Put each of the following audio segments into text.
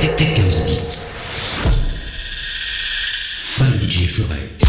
15 bits. By DJ Forêt.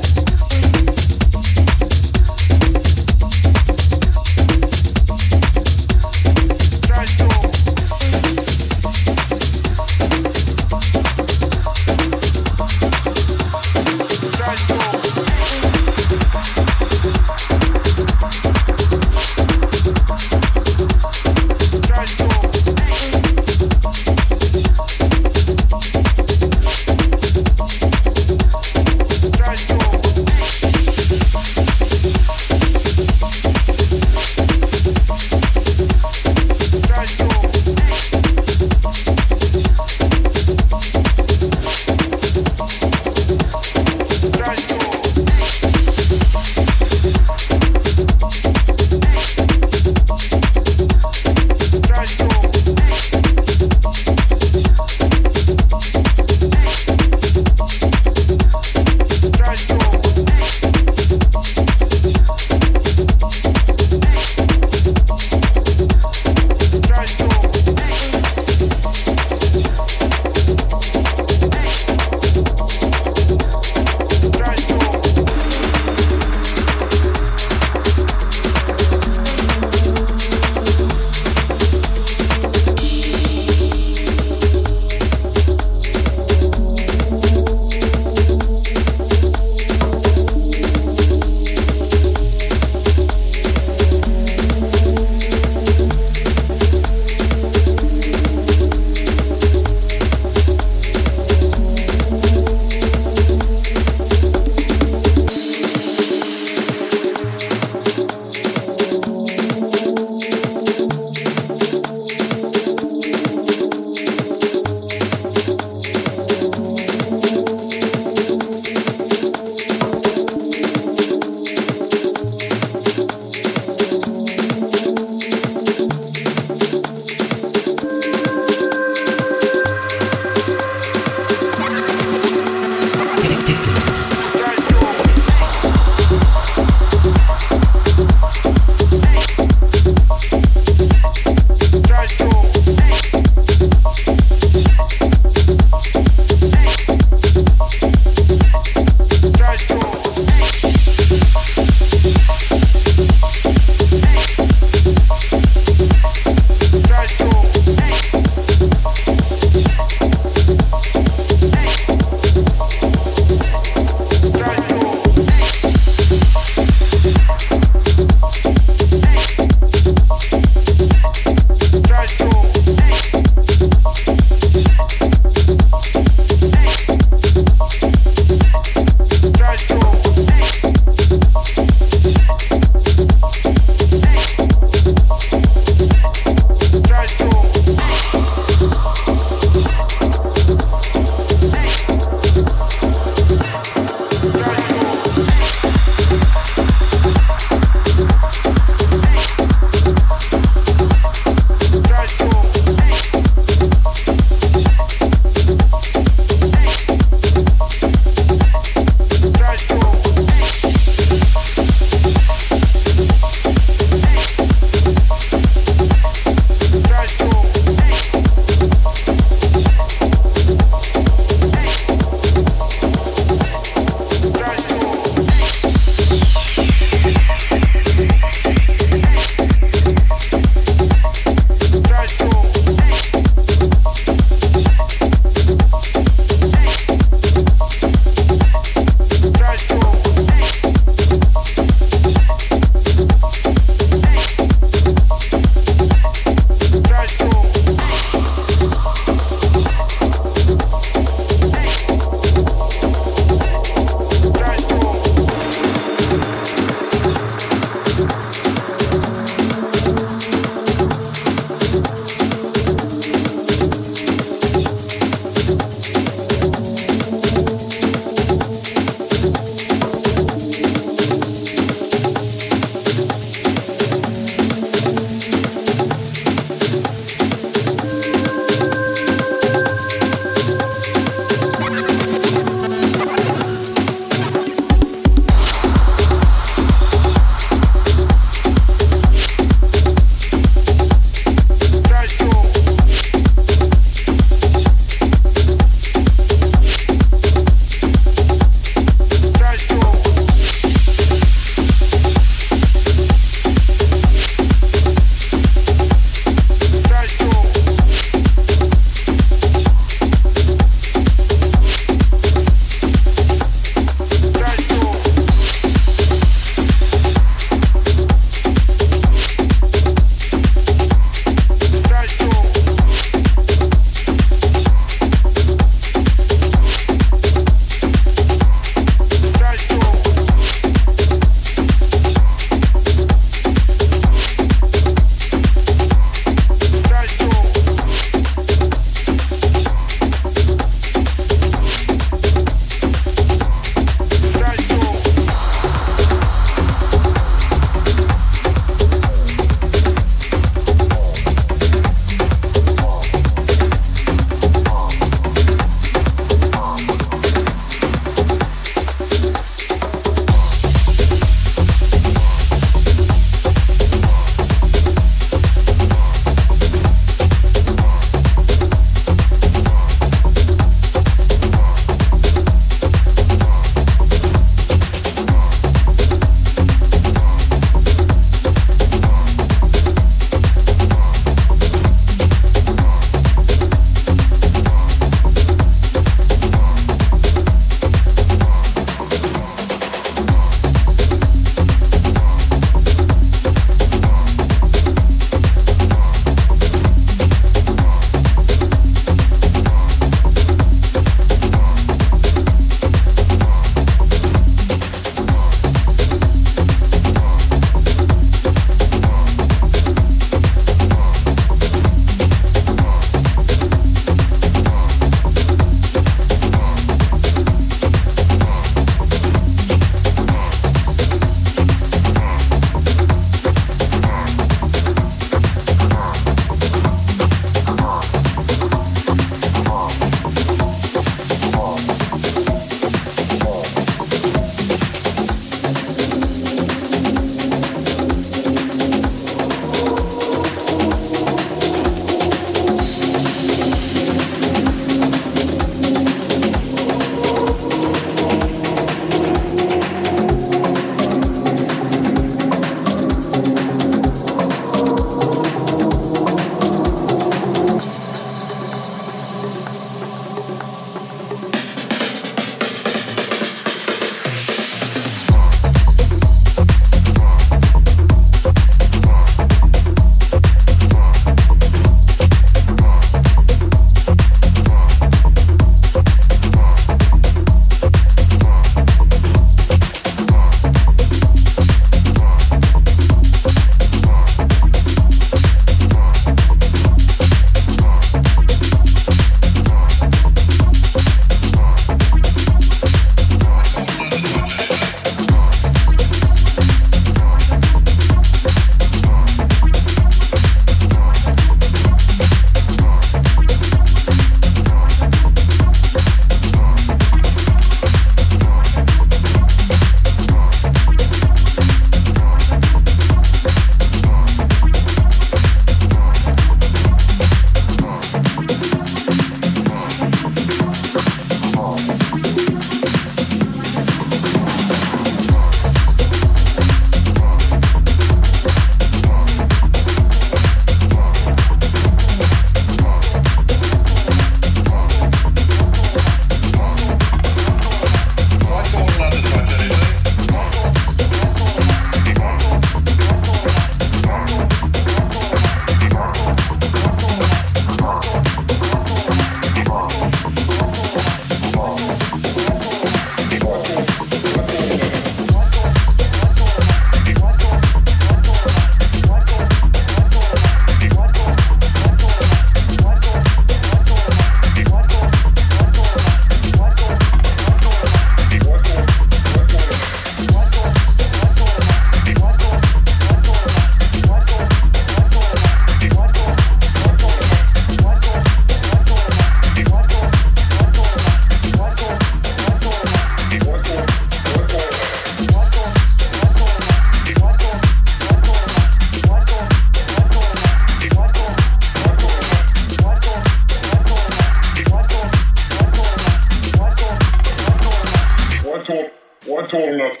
home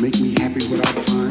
Make me happy without fun.